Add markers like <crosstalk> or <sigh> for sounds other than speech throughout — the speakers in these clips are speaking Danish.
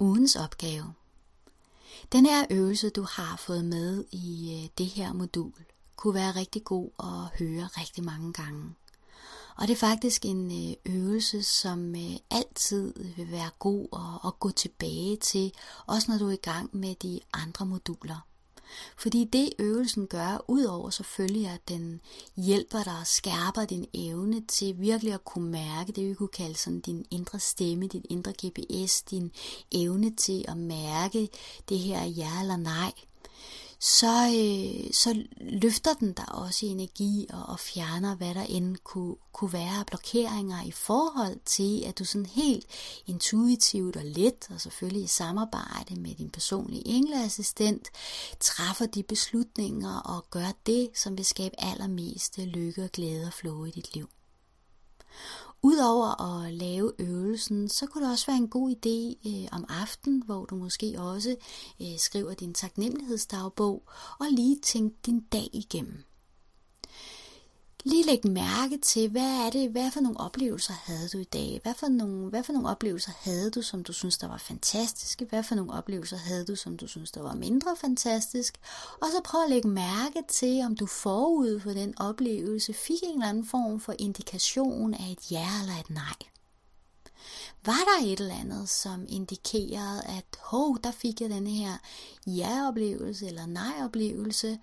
ugens opgave. Den her øvelse, du har fået med i øh, det her modul, kunne være rigtig god at høre rigtig mange gange. Og det er faktisk en øh, øvelse, som øh, altid vil være god at, at gå tilbage til, også når du er i gang med de andre moduler. Fordi det øvelsen gør, udover selvfølgelig at den hjælper dig og skærper din evne til virkelig at kunne mærke det, vi kunne kalde sådan din indre stemme, din indre GPS, din evne til at mærke det her ja eller nej, så, øh, så løfter den dig også i energi og, og fjerner, hvad der end kunne, kunne være blokeringer i forhold til, at du sådan helt intuitivt og let, og selvfølgelig i samarbejde med din personlige engleassistent, træffer de beslutninger og gør det, som vil skabe allermest lykke og glæde og flow i dit liv. Udover at lave øvelsen, så kunne det også være en god idé øh, om aftenen, hvor du måske også øh, skriver din taknemmelighedsdagbog og lige tænker din dag igennem lige lægge mærke til, hvad er det, hvad for nogle oplevelser havde du i dag? Hvad for nogle, hvad for nogle oplevelser havde du, som du synes, der var fantastiske? Hvad for nogle oplevelser havde du, som du synes, der var mindre fantastisk? Og så prøv at lægge mærke til, om du forud for den oplevelse fik en eller anden form for indikation af et ja eller et nej. Var der et eller andet, som indikerede, at hov, der fik jeg den her ja-oplevelse eller nej-oplevelse,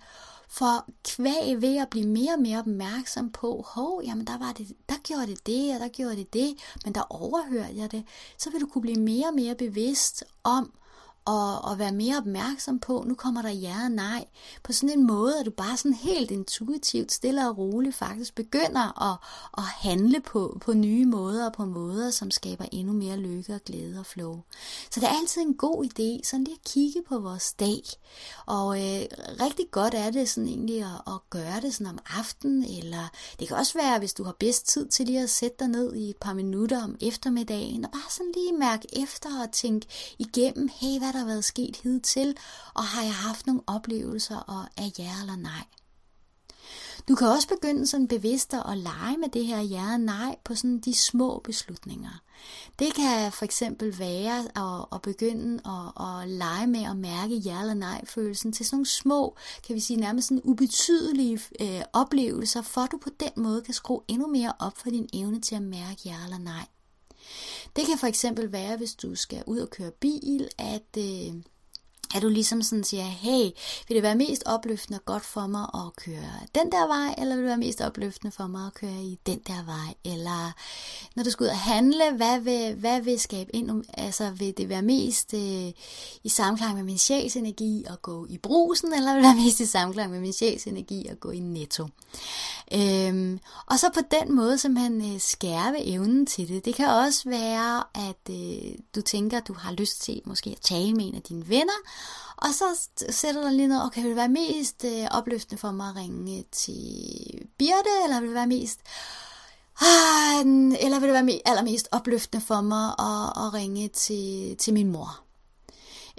for kvæg ved at blive mere og mere opmærksom på, hov, jamen der, var det, der gjorde det det, og der gjorde det det, men der overhørte jeg det, så vil du kunne blive mere og mere bevidst om, og, og være mere opmærksom på, nu kommer der ja og nej, på sådan en måde, at du bare sådan helt intuitivt, stille og roligt faktisk begynder at, at handle på, på nye måder, og på måder, som skaber endnu mere lykke og glæde og flow. Så det er altid en god idé, sådan lige at kigge på vores dag. Og øh, rigtig godt er det sådan egentlig at, at gøre det sådan om aftenen, eller det kan også være, hvis du har bedst tid til lige at sætte dig ned i et par minutter om eftermiddagen, og bare sådan lige mærke efter og tænke igennem, hey, hvad der været sket hidtil, og har jeg haft nogle oplevelser og er ja eller nej. Du kan også begynde sådan bevidst at lege med det her ja og nej på sådan de små beslutninger. Det kan for eksempel være at, at begynde at, at lege med at mærke ja eller nej følelsen til sådan nogle små, kan vi sige nærmest sådan ubetydelige øh, oplevelser, for at du på den måde kan skrue endnu mere op for din evne til at mærke ja eller nej. Det kan for eksempel være, hvis du skal ud og køre bil, at, øh, at du ligesom sådan siger, hey, vil det være mest opløftende og godt for mig at køre den der vej, eller vil det være mest opløftende for mig at køre i den der vej? Eller når du skal ud og handle, hvad vil, hvad vil skabe ind? Altså vil det være mest øh, i samklang med min sjæls energi at gå i brusen, eller vil det være mest i samklang med min sjæls energi at gå i netto? Øhm, og så på den måde simpelthen øh, skærpe evnen til det. Det kan også være, at øh, du tænker, at du har lyst til måske at tale med en af dine venner, og så sætter du lige ned, okay, vil det være mest øh, opløftende for mig at ringe til Birte, eller vil det være mest... Ah, eller vil det være allermest opløftende for mig at, at ringe til, til min mor?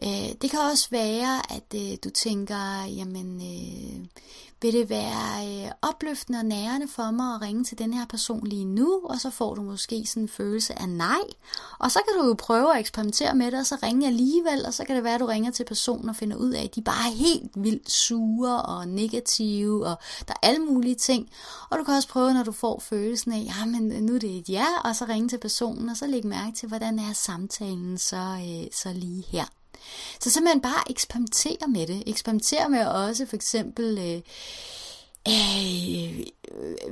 Øh, det kan også være, at øh, du tænker, jamen, øh, vil det være øh, opløftende og nærende for mig at ringe til den her person lige nu, og så får du måske sådan en følelse af nej. Og så kan du jo prøve at eksperimentere med det, og så ringe alligevel, og så kan det være, at du ringer til personen og finder ud af, at de bare er helt vildt sure og negative, og der er alle mulige ting. Og du kan også prøve, når du får følelsen af, jamen nu er det et ja, og så ringe til personen, og så lægge mærke til, hvordan er samtalen så, øh, så lige her. Så simpelthen bare eksperimentere med det. Eksperimentere med også for eksempel... Øh, øh,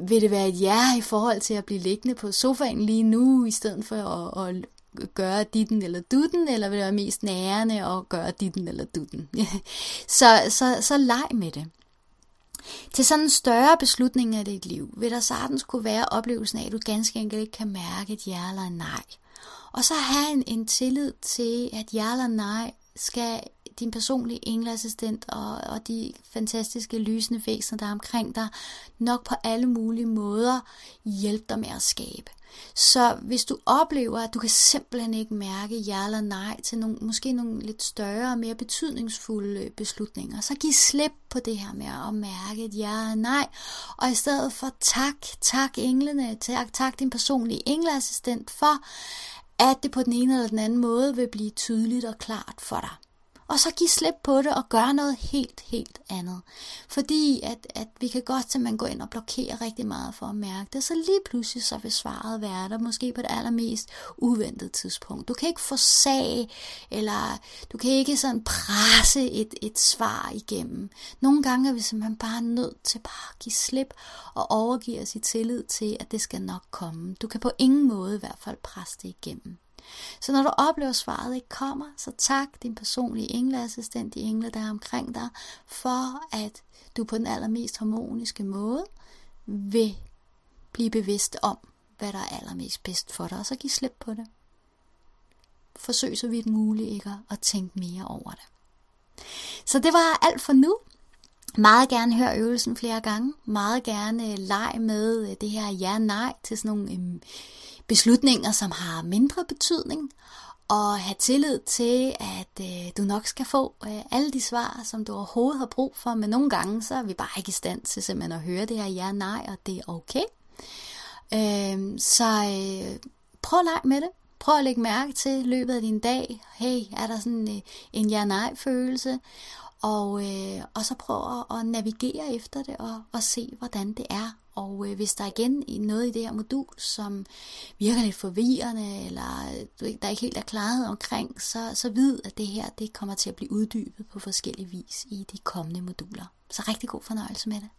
vil det være et ja i forhold til at blive liggende på sofaen lige nu, i stedet for at, at gøre ditten eller dutten, eller vil det være mest nærende at gøre ditten eller dutten. <laughs> så, så, så leg med det. Til sådan en større beslutning af dit liv, vil der sagtens kunne være oplevelsen af, at du ganske enkelt ikke kan mærke et ja eller et nej. Og så have en, en tillid til, at ja eller nej skal din personlige engleassistent og, og de fantastiske lysende væsener, der er omkring dig, nok på alle mulige måder hjælpe dig med at skabe. Så hvis du oplever, at du kan simpelthen ikke mærke ja eller nej til nogle, måske nogle lidt større og mere betydningsfulde beslutninger, så giv slip på det her med at mærke et ja eller nej. Og i stedet for tak, tak englene, tak, tak din personlige engleassistent for, at det på den ene eller den anden måde vil blive tydeligt og klart for dig og så give slip på det og gøre noget helt, helt andet. Fordi at, at vi kan godt simpelthen gå ind og blokere rigtig meget for at mærke det, så lige pludselig så vil svaret være der, måske på det allermest uventede tidspunkt. Du kan ikke forsage, eller du kan ikke sådan presse et, et svar igennem. Nogle gange er vi simpelthen bare nødt til bare at give slip og overgive os i tillid til, at det skal nok komme. Du kan på ingen måde i hvert fald presse det igennem. Så når du oplever, at svaret ikke kommer, så tak din personlige engleassistent, de engle, der er omkring dig, for at du på den allermest harmoniske måde vil blive bevidst om, hvad der er allermest bedst for dig, og så give slip på det. Forsøg så vidt muligt ikke at tænke mere over det. Så det var alt for nu. Meget gerne hør øvelsen flere gange. Meget gerne øh, leg med øh, det her ja-nej til sådan nogle øhm, beslutninger, som har mindre betydning, og have tillid til, at øh, du nok skal få øh, alle de svar, som du overhovedet har brug for, men nogle gange så er vi bare ikke i stand til simpelthen at høre det her ja nej, og det er okay. Øh, så øh, prøv at lege med det. Prøv at lægge mærke til løbet af din dag. Hey, er der sådan øh, en ja-nej-følelse? Og, øh, og så prøv at, at navigere efter det og, og se, hvordan det er og øh, hvis der er igen noget i det her modul, som virker lidt forvirrende, eller du, der ikke helt er klarhed omkring, så, så vid, at det her det kommer til at blive uddybet på forskellige vis i de kommende moduler. Så rigtig god fornøjelse med det.